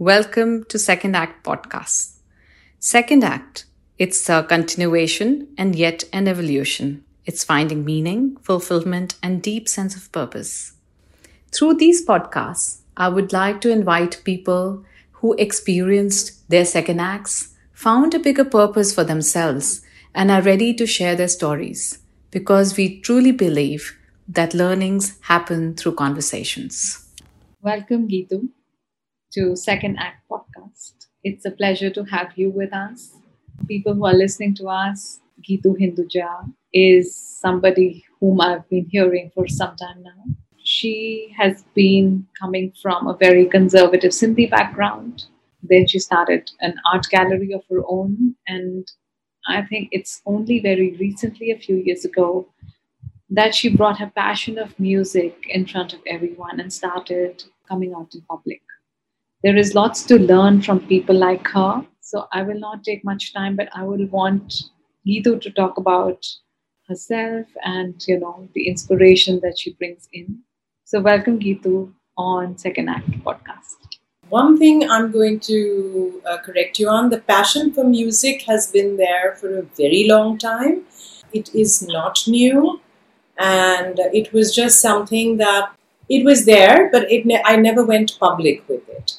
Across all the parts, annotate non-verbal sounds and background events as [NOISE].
Welcome to Second Act Podcast. Second Act, it's a continuation and yet an evolution. It's finding meaning, fulfillment, and deep sense of purpose. Through these podcasts, I would like to invite people who experienced their second acts, found a bigger purpose for themselves, and are ready to share their stories because we truly believe that learnings happen through conversations. Welcome, Geetu, to Second Act Podcast. It's a pleasure to have you with us. People who are listening to us, Geetu Hinduja is somebody whom I've been hearing for some time now. She has been coming from a very conservative Sindhi background. Then she started an art gallery of her own. And I think it's only very recently, a few years ago, that she brought her passion of music in front of everyone and started coming out in public. There is lots to learn from people like her. So I will not take much time, but I will want Geetu to talk about herself and you know the inspiration that she brings in. So welcome Geetu on Second Act podcast. One thing I'm going to uh, correct you on the passion for music has been there for a very long time. It is not new and it was just something that it was there, but it ne- I never went public with it.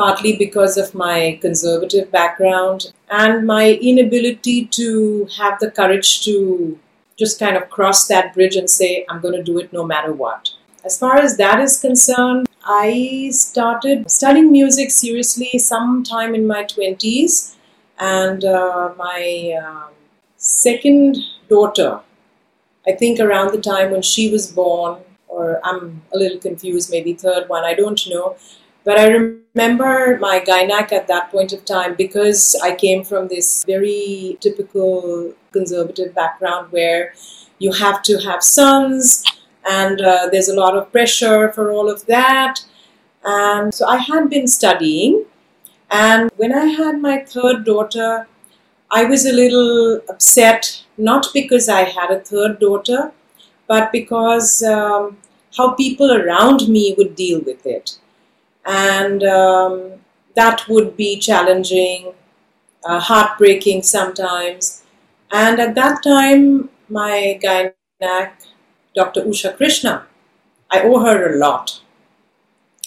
Partly because of my conservative background and my inability to have the courage to just kind of cross that bridge and say, I'm going to do it no matter what. As far as that is concerned, I started studying music seriously sometime in my 20s, and uh, my uh, second daughter I think around the time when she was born, or I'm a little confused, maybe third one, I don't know. But I remember my gynac at that point of time because I came from this very typical conservative background where you have to have sons and uh, there's a lot of pressure for all of that. And so I had been studying. And when I had my third daughter, I was a little upset, not because I had a third daughter, but because um, how people around me would deal with it. And um, that would be challenging, uh, heartbreaking sometimes. And at that time, my gynac, Dr. Usha Krishna, I owe her a lot.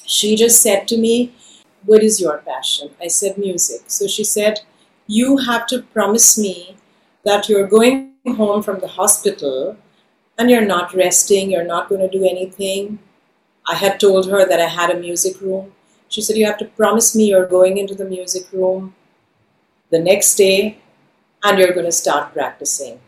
She just said to me, What is your passion? I said, Music. So she said, you have to promise me that you're going home from the hospital and you're not resting, you're not going to do anything. I had told her that I had a music room. She said, You have to promise me you're going into the music room the next day and you're going to start practicing.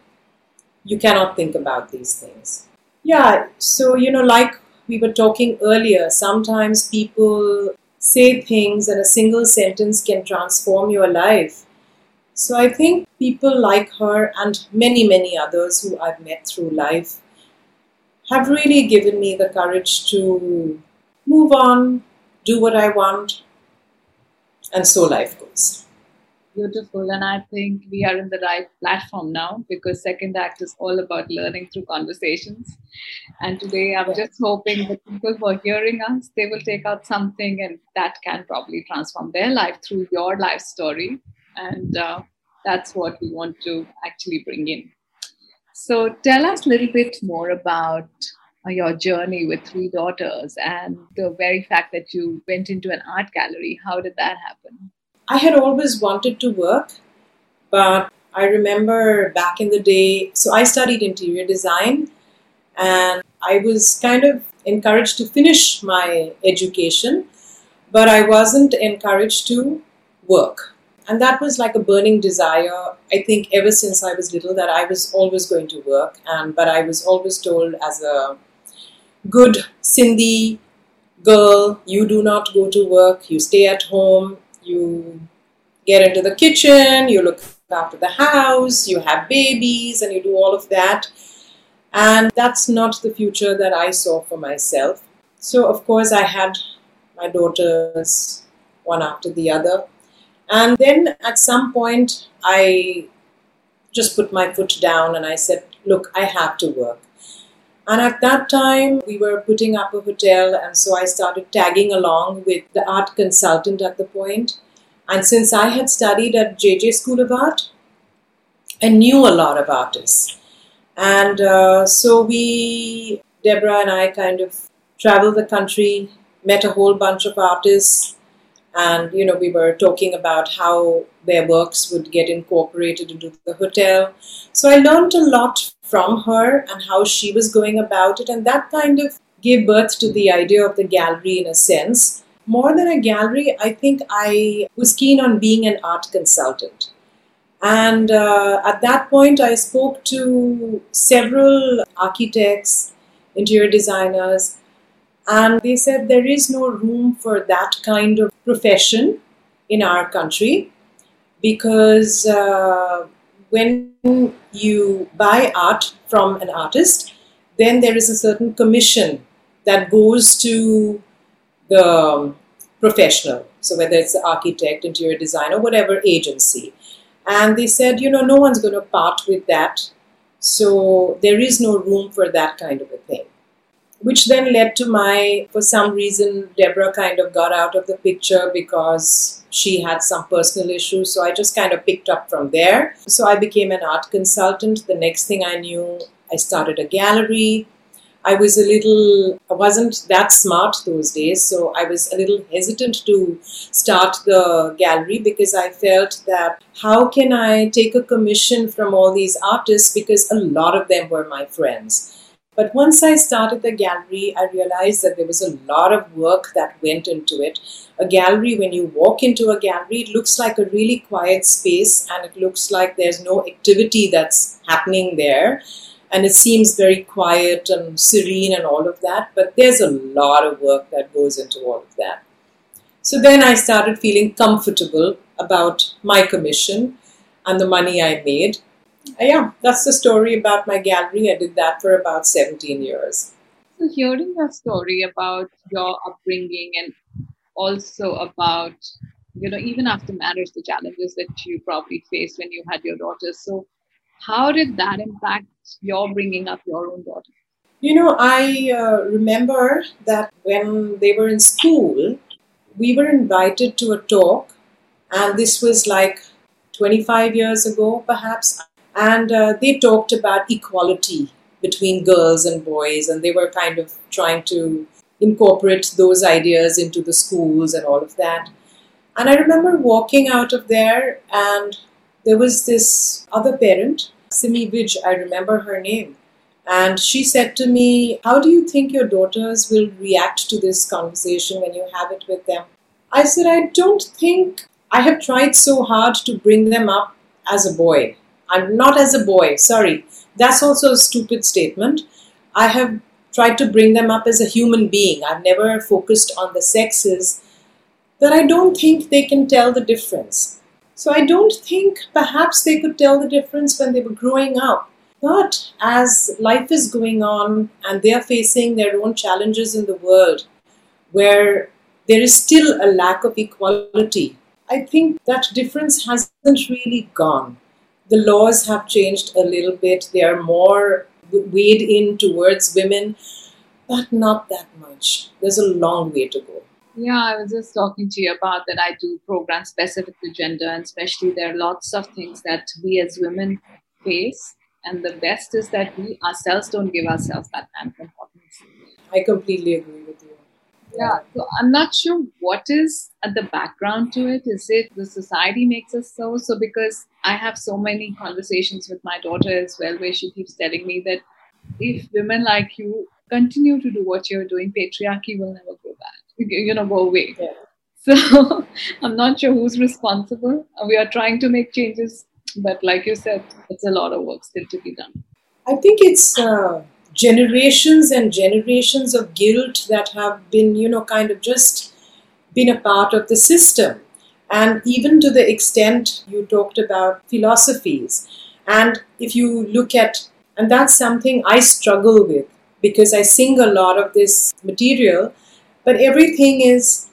You cannot think about these things. Yeah, so, you know, like we were talking earlier, sometimes people say things and a single sentence can transform your life. So I think people like her and many, many others who I've met through life have really given me the courage to move on, do what I want, and so life goes. Beautiful. And I think we are in the right platform now because Second Act is all about learning through conversations. And today I'm just hoping that people who are hearing us, they will take out something and that can probably transform their life through your life story and uh, that's what we want to actually bring in. So tell us a little bit more about uh, your journey with three daughters and the very fact that you went into an art gallery. How did that happen? I had always wanted to work, but I remember back in the day, so I studied interior design and I was kind of encouraged to finish my education, but I wasn't encouraged to work and that was like a burning desire i think ever since i was little that i was always going to work. And but i was always told as a good sindhi girl you do not go to work you stay at home you get into the kitchen you look after the house you have babies and you do all of that. And that's not the future that i saw for myself. So of course i had my daughters one after the other and then at some point, I just put my foot down and I said, Look, I have to work. And at that time, we were putting up a hotel, and so I started tagging along with the art consultant at the point. And since I had studied at JJ School of Art, I knew a lot of artists. And uh, so we, Deborah and I, kind of traveled the country, met a whole bunch of artists, and you know we were talking about how their works would get incorporated into the hotel. So I learned a lot from her and how she was going about it, and that kind of gave birth to the idea of the gallery in a sense. More than a gallery, I think I was keen on being an art consultant. And uh, at that point, I spoke to several architects, interior designers, and they said there is no room for that kind of profession in our country because uh, when you buy art from an artist, then there is a certain commission that goes to the professional. So, whether it's the architect, interior designer, whatever agency. And they said, you know, no one's going to part with that. So, there is no room for that kind of a thing. Which then led to my, for some reason, Deborah kind of got out of the picture because she had some personal issues. So I just kind of picked up from there. So I became an art consultant. The next thing I knew, I started a gallery. I was a little, I wasn't that smart those days, so I was a little hesitant to start the gallery because I felt that how can I take a commission from all these artists because a lot of them were my friends. But once I started the gallery, I realized that there was a lot of work that went into it. A gallery, when you walk into a gallery, it looks like a really quiet space and it looks like there's no activity that's happening there. And it seems very quiet and serene and all of that, but there's a lot of work that goes into all of that. So then I started feeling comfortable about my commission and the money I made yeah, that's the story about my gallery. I did that for about 17 years. So, hearing your story about your upbringing and also about, you know, even after marriage, the challenges that you probably faced when you had your daughters. So, how did that impact your bringing up your own daughter? You know, I uh, remember that when they were in school, we were invited to a talk, and this was like 25 years ago, perhaps and uh, they talked about equality between girls and boys, and they were kind of trying to incorporate those ideas into the schools and all of that. And I remember walking out of there, and there was this other parent, Simi Vij, I remember her name. And she said to me, How do you think your daughters will react to this conversation when you have it with them? I said, I don't think I have tried so hard to bring them up as a boy. I'm not as a boy, sorry. That's also a stupid statement. I have tried to bring them up as a human being. I've never focused on the sexes, but I don't think they can tell the difference. So I don't think perhaps they could tell the difference when they were growing up. But as life is going on and they are facing their own challenges in the world where there is still a lack of equality, I think that difference hasn't really gone the laws have changed a little bit. They are more weighed in towards women, but not that much. There's a long way to go. Yeah, I was just talking to you about that. I do programs specific to gender, and especially there are lots of things that we as women face. And the best is that we ourselves don't give ourselves that kind of importance. I completely agree. Yeah, so I'm not sure what is at the background to it. Is it the society makes us so? So because I have so many conversations with my daughter as well, where she keeps telling me that if women like you continue to do what you're doing, patriarchy will never go back. You know, go away. Yeah. So [LAUGHS] I'm not sure who's responsible. We are trying to make changes, but like you said, it's a lot of work still to be done. I think it's. Uh generations and generations of guilt that have been, you know, kind of just been a part of the system. And even to the extent you talked about philosophies. And if you look at, and that's something I struggle with because I sing a lot of this material, but everything is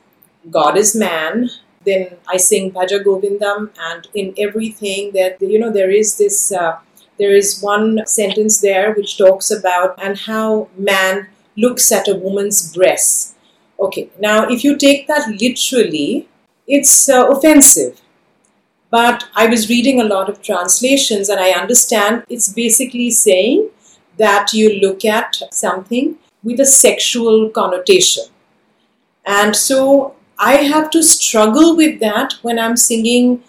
God is man. Then I sing Bhaja Govindam, and in everything that you know there is this uh, there is one sentence there which talks about and how man looks at a woman's breasts. Okay, now if you take that literally, it's uh, offensive. But I was reading a lot of translations and I understand it's basically saying that you look at something with a sexual connotation. And so I have to struggle with that when I'm singing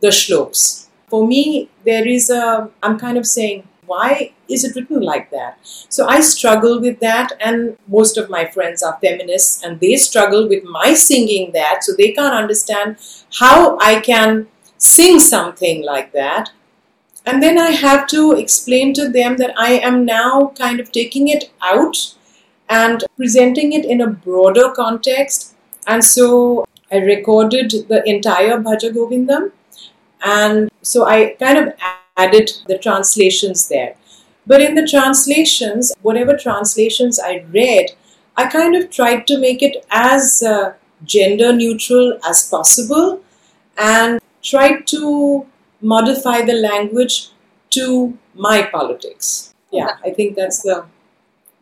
the shloks. For me, there is a, I'm kind of saying, why is it written like that? So I struggle with that, and most of my friends are feminists, and they struggle with my singing that, so they can't understand how I can sing something like that. And then I have to explain to them that I am now kind of taking it out and presenting it in a broader context. And so I recorded the entire Bhaja Govindam and so I kind of added the translations there. But in the translations, whatever translations I read, I kind of tried to make it as uh, gender neutral as possible and tried to modify the language to my politics. Yeah, I think that's the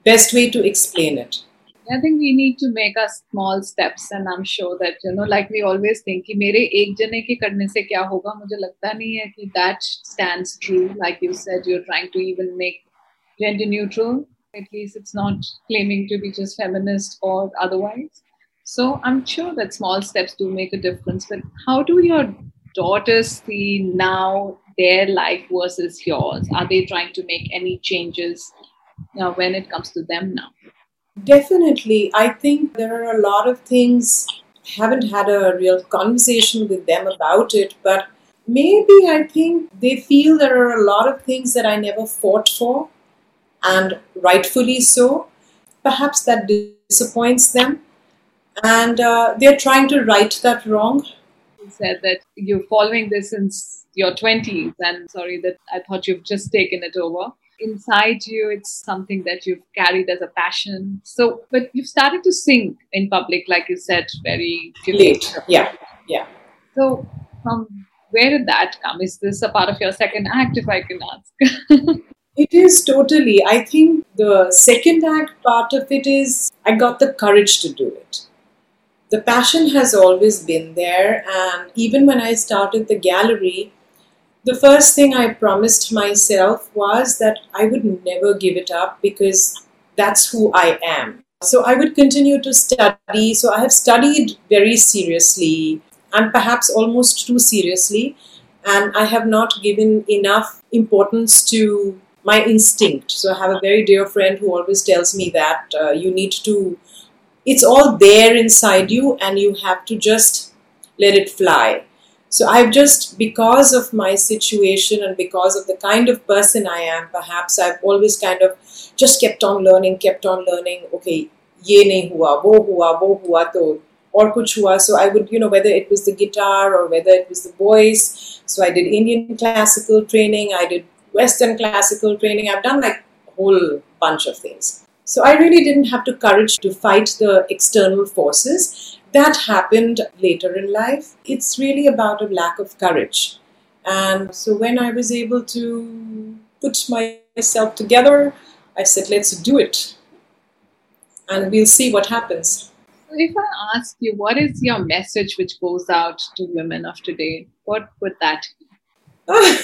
best way to explain it. I think we need to make our small steps and I'm sure that you know like we always think कि मेरे एक जने के करने से क्या होगा मुझे लगता नहीं है कि that stands true like you said you're trying to even make gender neutral at least it's not claiming to be just feminist or otherwise so I'm sure that small steps do make a difference but how do your daughters see now their life versus yours are they trying to make any changes you know, when it comes to them now Definitely. I think there are a lot of things, haven't had a real conversation with them about it, but maybe I think they feel there are a lot of things that I never fought for, and rightfully so. Perhaps that disappoints them, and uh, they're trying to right that wrong. You said that you're following this since your 20s, and sorry that I thought you've just taken it over inside you it's something that you've carried as a passion. So but you've started to sing in public like you said very late. yeah yeah. So from where did that come? Is this a part of your second act if i can ask? [LAUGHS] It is totally. I think the second act part of it is i got the courage to do it. The passion has always been there and even when i started the gallery the first thing I promised myself was that I would never give it up because that's who I am. So I would continue to study. So I have studied very seriously and perhaps almost too seriously. And I have not given enough importance to my instinct. So I have a very dear friend who always tells me that uh, you need to, it's all there inside you and you have to just let it fly. So I've just, because of my situation and because of the kind of person I am, perhaps I've always kind of just kept on learning, kept on learning. Okay, ye nahi hua, wo hua, wo hua, to or kuch hua. So I would, you know, whether it was the guitar or whether it was the voice. So I did Indian classical training, I did Western classical training. I've done like a whole bunch of things. So I really didn't have the courage to fight the external forces that happened later in life. It's really about a lack of courage. And so when I was able to put myself together, I said, let's do it. And we'll see what happens. If I ask you, what is your message which goes out to women of today? What would that be? [LAUGHS]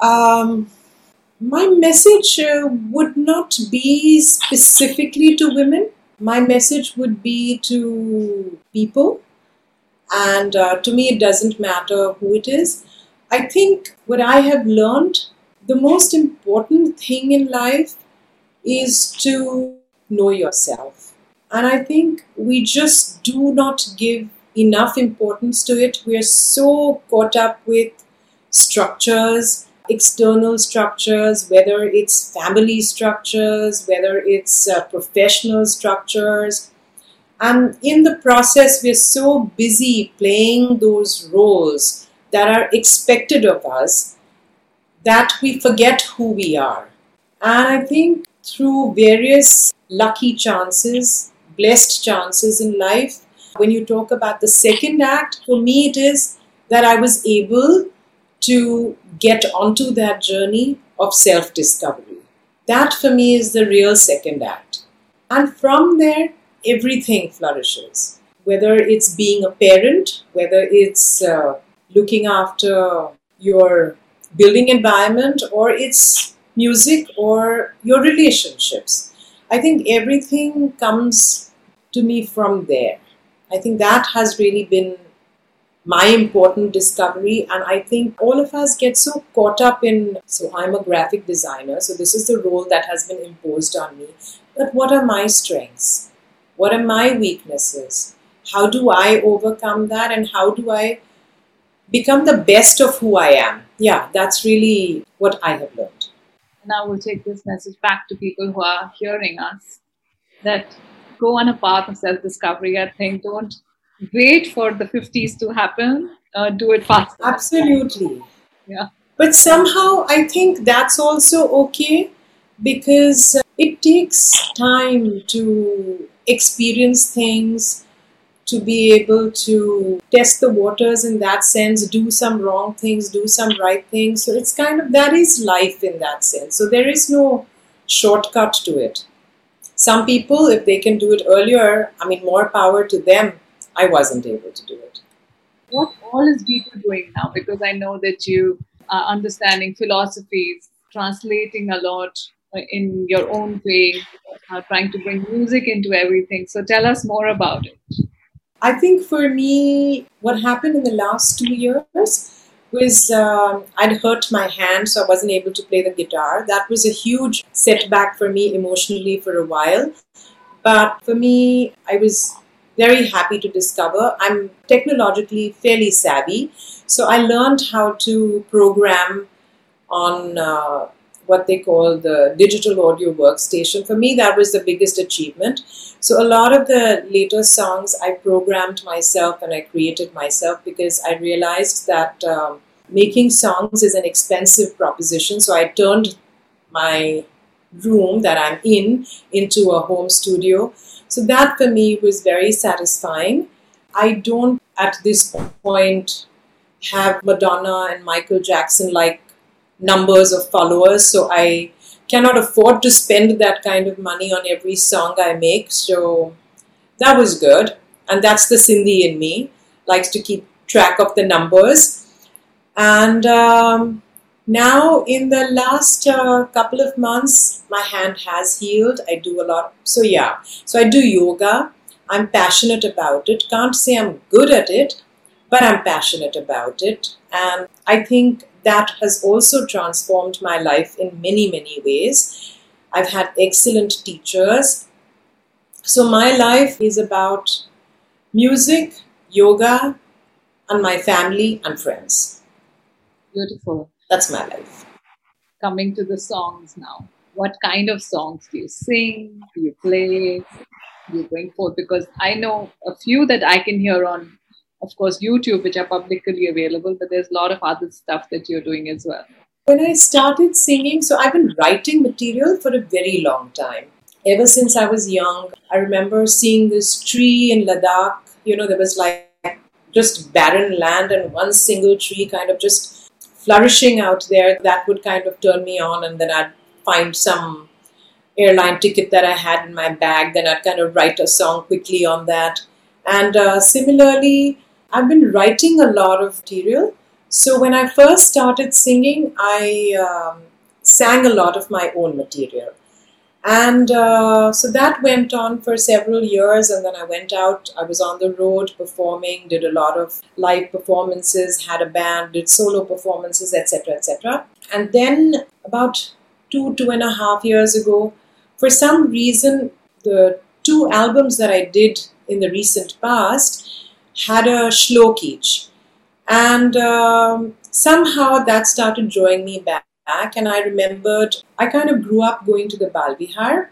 um, my message uh, would not be specifically to women my message would be to people, and uh, to me, it doesn't matter who it is. I think what I have learned the most important thing in life is to know yourself. And I think we just do not give enough importance to it. We are so caught up with structures external structures, whether it's family structures, whether it's uh, professional structures. And in the process, we're so busy playing those roles that are expected of us that we forget who we are. And I think through various lucky chances, blessed chances in life, when you talk about the second act, for me it is that I was able to get onto that journey of self discovery. That for me is the real second act. And from there, everything flourishes. Whether it's being a parent, whether it's uh, looking after your building environment, or it's music or your relationships. I think everything comes to me from there. I think that has really been my important discovery and i think all of us get so caught up in so i'm a graphic designer so this is the role that has been imposed on me but what are my strengths? What are my weaknesses? How do i overcome that and how do i become the best of who i am? Yeah that's really what i have learned. And i will take this message back to people who are hearing us that go on a path of self discovery i think don't wait for the 50s to happen, uh, do it faster. Absolutely. Yeah. But somehow I think that's also okay because it takes time to experience things, to be able to test the waters in that sense, do some wrong things, do some right things. So it's kind of that is life in that sense. So there is no shortcut to it. Some people, if they can do it earlier, I mean, more power to them I wasn't able to do it. What all is Geetu doing now? Because I know that you are understanding philosophies, translating a lot in your own way, uh, trying to bring music into everything. So tell us more about it. I think for me, what happened in the last two years was um, I'd hurt my hand, so I wasn't able to play the guitar. That was a huge setback for me emotionally for a while. But for me, I was very happy to discover. I'm technologically fairly savvy, so I learned how to program on uh, what they call the digital audio workstation. For me, that was the biggest achievement. So, a lot of the later songs I programmed myself and I created myself because I realized that um, making songs is an expensive proposition. So, I turned my room that I'm in into a home studio so that for me was very satisfying. I don't at this point have Madonna and Michael Jackson like numbers of followers, so I cannot afford to spend that kind of money on every song I make. So that was good. And that's the Sindhi in me, likes to keep track of the numbers. And um, now, in the last uh, couple of months, my hand has healed. I do a lot. So, yeah. So, I do yoga. I'm passionate about it. Can't say I'm good at it, but I'm passionate about it. And I think that has also transformed my life in many, many ways. I've had excellent teachers. So, my life is about music, yoga, and my family and friends. Beautiful. That's my life. Coming to the songs now. What kind of songs do you sing? Do you play? Do you bring forth? Because I know a few that I can hear on, of course, YouTube, which are publicly available, but there's a lot of other stuff that you're doing as well. When I started singing, so I've been writing material for a very long time. Ever since I was young, I remember seeing this tree in Ladakh. You know, there was like just barren land and one single tree kind of just flourishing out there, that would kind of turn me on, and then I'd find some airline ticket that I had in my bag, then I'd kind of write a song quickly on that. And uh, similarly, I've been writing a lot of material. So when I first started singing, I um, sang a lot of my own material. And uh, so that went on for several years, and then I went out. I was on the road performing, did a lot of live performances, had a band, did solo performances, etc., etc. And then about two, two and a half years ago, for some reason, the two albums that I did in the recent past had a shlok each. And um, somehow that started drawing me back back and I remembered I kind of grew up going to the Balvihar,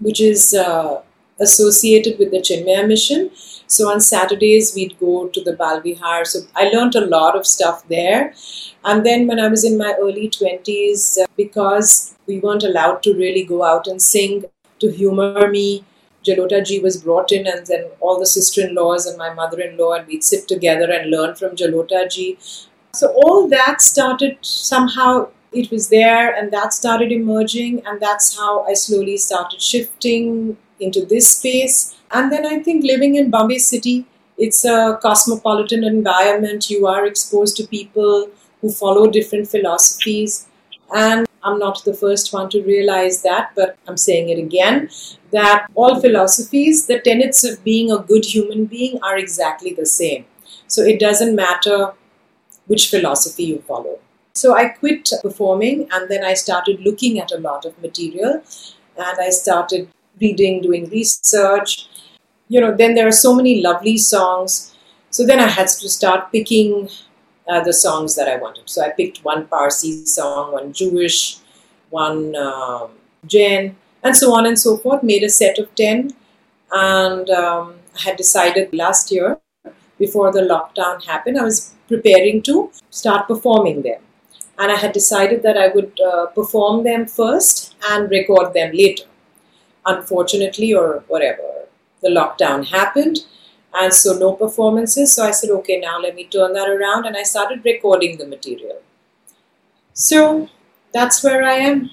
which is uh, associated with the Chinmaya mission. So on Saturdays we'd go to the Balvihar. So I learned a lot of stuff there. And then when I was in my early 20s, uh, because we weren't allowed to really go out and sing to humor me, Jalota ji was brought in, and then all the sister in laws and my mother in law, and we'd sit together and learn from Jalota ji. So all that started somehow, it was there and that started emerging, and that's how I slowly started shifting into this space. And then I think living in Bombay City, it's a cosmopolitan environment. You are exposed to people who follow different philosophies. And I'm not the first one to realize that, but I'm saying it again that all philosophies, the tenets of being a good human being are exactly the same. So it doesn't matter which philosophy you follow. So I quit performing and then I started looking at a lot of material and I started reading, doing research. You know, then there are so many lovely songs. So then I had to start picking uh, the songs that I wanted. So I picked one Parsi song, one Jewish, one um, Jain, and so on and so forth. Made a set of 10 and um, I had decided last year before the lockdown happened, I was preparing to start performing them. And I had decided that I would uh, perform them first and record them later. Unfortunately, or whatever, the lockdown happened, and so no performances. So I said, okay, now let me turn that around, and I started recording the material. So that's where I am.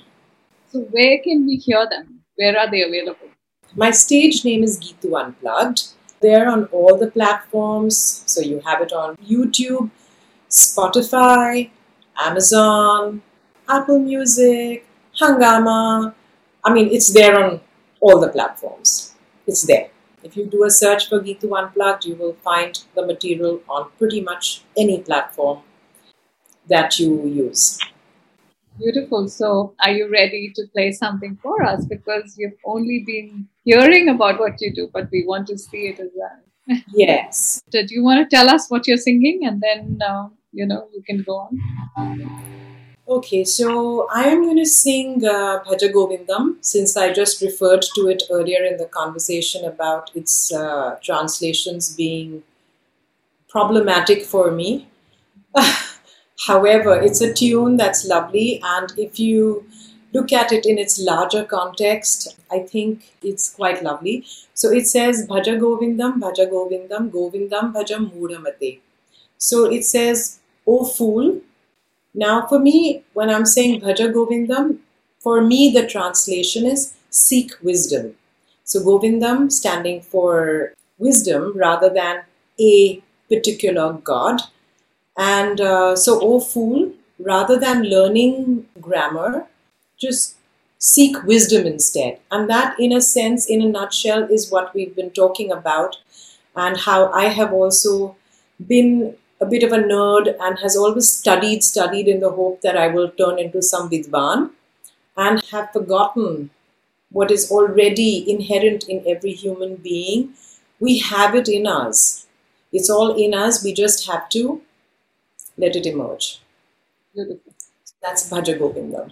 So, where can we hear them? Where are they available? My stage name is Geetu Unplugged. They're on all the platforms. So you have it on YouTube, Spotify, Amazon, Apple Music, Hungama. I mean, it's there on all the platforms. It's there. If you do a search for Geetu Unplugged, you will find the material on pretty much any platform that you use. Beautiful. So, are you ready to play something for us? Because you've only been hearing about what you do, but we want to see it as well. Yes. do you want to tell us what you're singing and then, uh, you know, you can go on? Okay, so I am going to sing uh, Bhaja Govindam since I just referred to it earlier in the conversation about its uh, translations being problematic for me. [LAUGHS] However, it's a tune that's lovely, and if you look at it in its larger context, I think it's quite lovely. So it says Bhaja Govindam, Bhaja Govindam, Govindam Bhaja Mudhamate. So it says, O fool. Now, for me, when I'm saying Bhaja Govindam, for me the translation is seek wisdom. So Govindam standing for wisdom rather than a particular god. And uh, so, O fool, rather than learning grammar, just seek wisdom instead. And that, in a sense, in a nutshell, is what we've been talking about, and how I have also been a bit of a nerd and has always studied, studied in the hope that I will turn into some vidvan and have forgotten what is already inherent in every human being. We have it in us. It's all in us. We just have to let it emerge. That's Bhaja Govindam.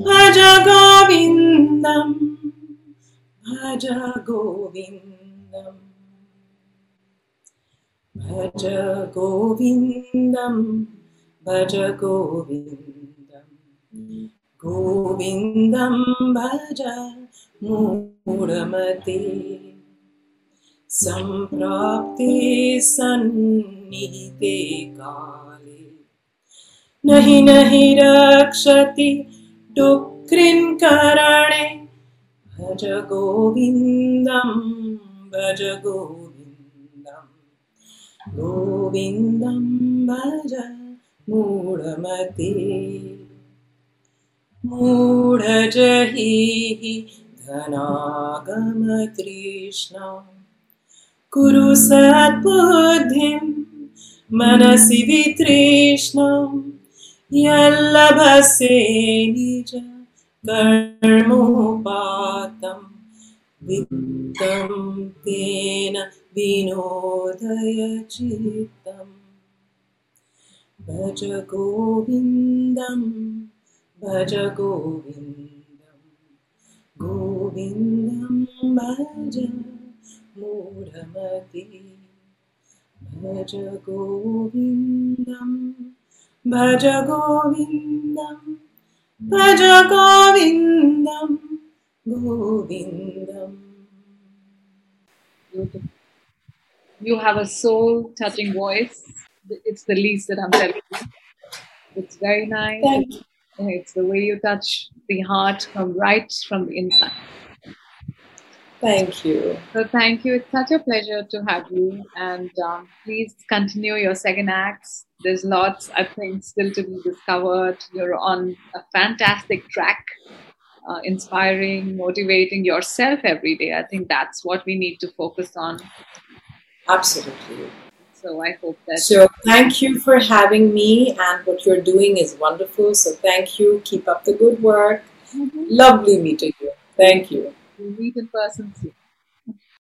भज गोविन्दं भज गोविन्दं भज गोविंदम भज गोविन्दं गोविंदम भज मूढमते। सम्प्राप्ते सन्निहिते काले। नहि नहि रक्षति डुक्रिन्करणे भज गोविन्दं भज गोविन्दं गोविन्दं भज मूढमते मूढजहिः धनागमतृष्णा कुरु सद्बुद्धिं मनसि वितृष्णं यल्लभसे निज कर्मोपातं वित्तं तेन विनोदय चित्तम् भज गोविन्दं भज गोविन्दं गोविन्दं भज मूढमति। भज गोविन्दम् Bhaja Govindam, Bhaja Govindam, Govindam. You have a soul touching voice. It's the least that I'm telling you. It's very nice. Thank you. It's the way you touch the heart from right from the inside. Thank you. So thank you. It's such a pleasure to have you, and um, please continue your second acts. There's lots, I think, still to be discovered. You're on a fantastic track, uh, inspiring, motivating yourself every day. I think that's what we need to focus on. Absolutely. So I hope that. So thank you for having me, and what you're doing is wonderful. So thank you. Keep up the good work. Mhm. Lovely meeting you. Thank you. We'll meet in person soon.